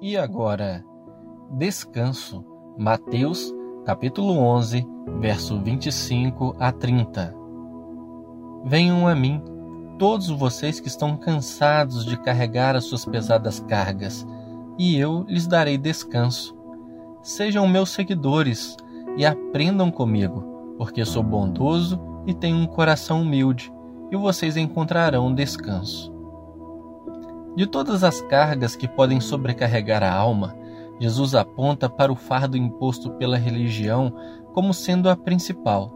E agora, descanso. Mateus, capítulo 11, verso 25 a 30. Venham a mim, todos vocês que estão cansados de carregar as suas pesadas cargas, e eu lhes darei descanso. Sejam meus seguidores e aprendam comigo, porque sou bondoso e tenho um coração humilde, e vocês encontrarão descanso. De todas as cargas que podem sobrecarregar a alma, Jesus aponta para o fardo imposto pela religião como sendo a principal.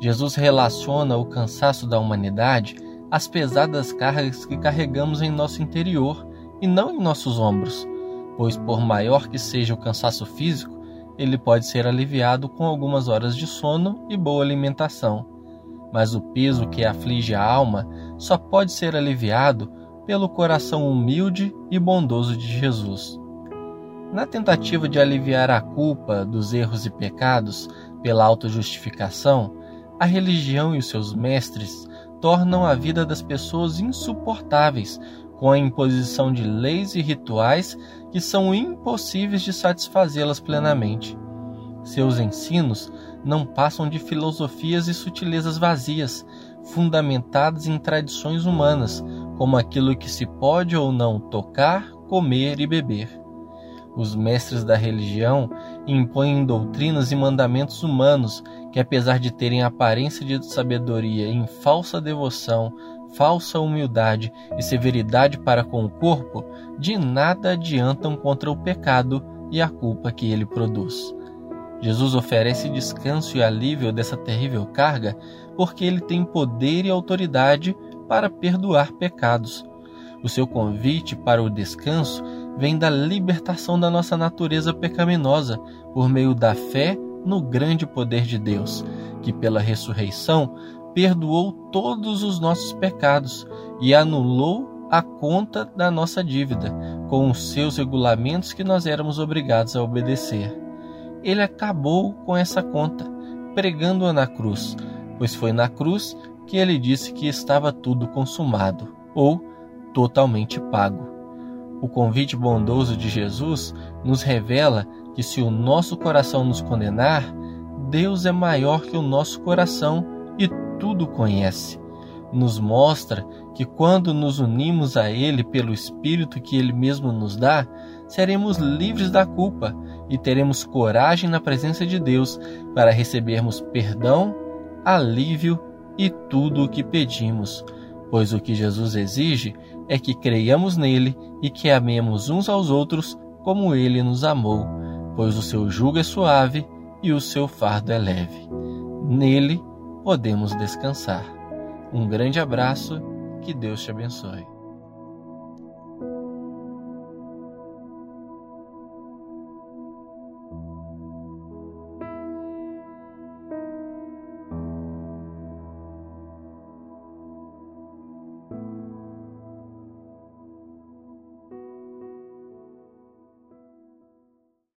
Jesus relaciona o cansaço da humanidade às pesadas cargas que carregamos em nosso interior e não em nossos ombros, pois, por maior que seja o cansaço físico, ele pode ser aliviado com algumas horas de sono e boa alimentação. Mas o peso que aflige a alma só pode ser aliviado pelo coração humilde e bondoso de Jesus. Na tentativa de aliviar a culpa dos erros e pecados pela autojustificação, a religião e os seus mestres tornam a vida das pessoas insuportáveis com a imposição de leis e rituais que são impossíveis de satisfazê-las plenamente. Seus ensinos não passam de filosofias e sutilezas vazias, fundamentadas em tradições humanas, como aquilo que se pode ou não tocar, comer e beber. Os mestres da religião impõem doutrinas e mandamentos humanos que, apesar de terem aparência de sabedoria em falsa devoção, falsa humildade e severidade para com o corpo, de nada adiantam contra o pecado e a culpa que ele produz. Jesus oferece descanso e alívio dessa terrível carga porque ele tem poder e autoridade para perdoar pecados. O seu convite para o descanso vem da libertação da nossa natureza pecaminosa por meio da fé no grande poder de Deus, que pela ressurreição perdoou todos os nossos pecados e anulou a conta da nossa dívida com os seus regulamentos que nós éramos obrigados a obedecer. Ele acabou com essa conta, pregando-a na cruz, pois foi na cruz que ele disse que estava tudo consumado ou totalmente pago. O convite bondoso de Jesus nos revela que se o nosso coração nos condenar, Deus é maior que o nosso coração e tudo conhece. Nos mostra que quando nos unimos a Ele pelo Espírito que Ele mesmo nos dá, seremos livres da culpa e teremos coragem na presença de Deus para recebermos perdão, alívio e tudo o que pedimos, pois o que Jesus exige é que creiamos nele e que amemos uns aos outros como ele nos amou, pois o seu jugo é suave e o seu fardo é leve. Nele podemos descansar. Um grande abraço, que Deus te abençoe.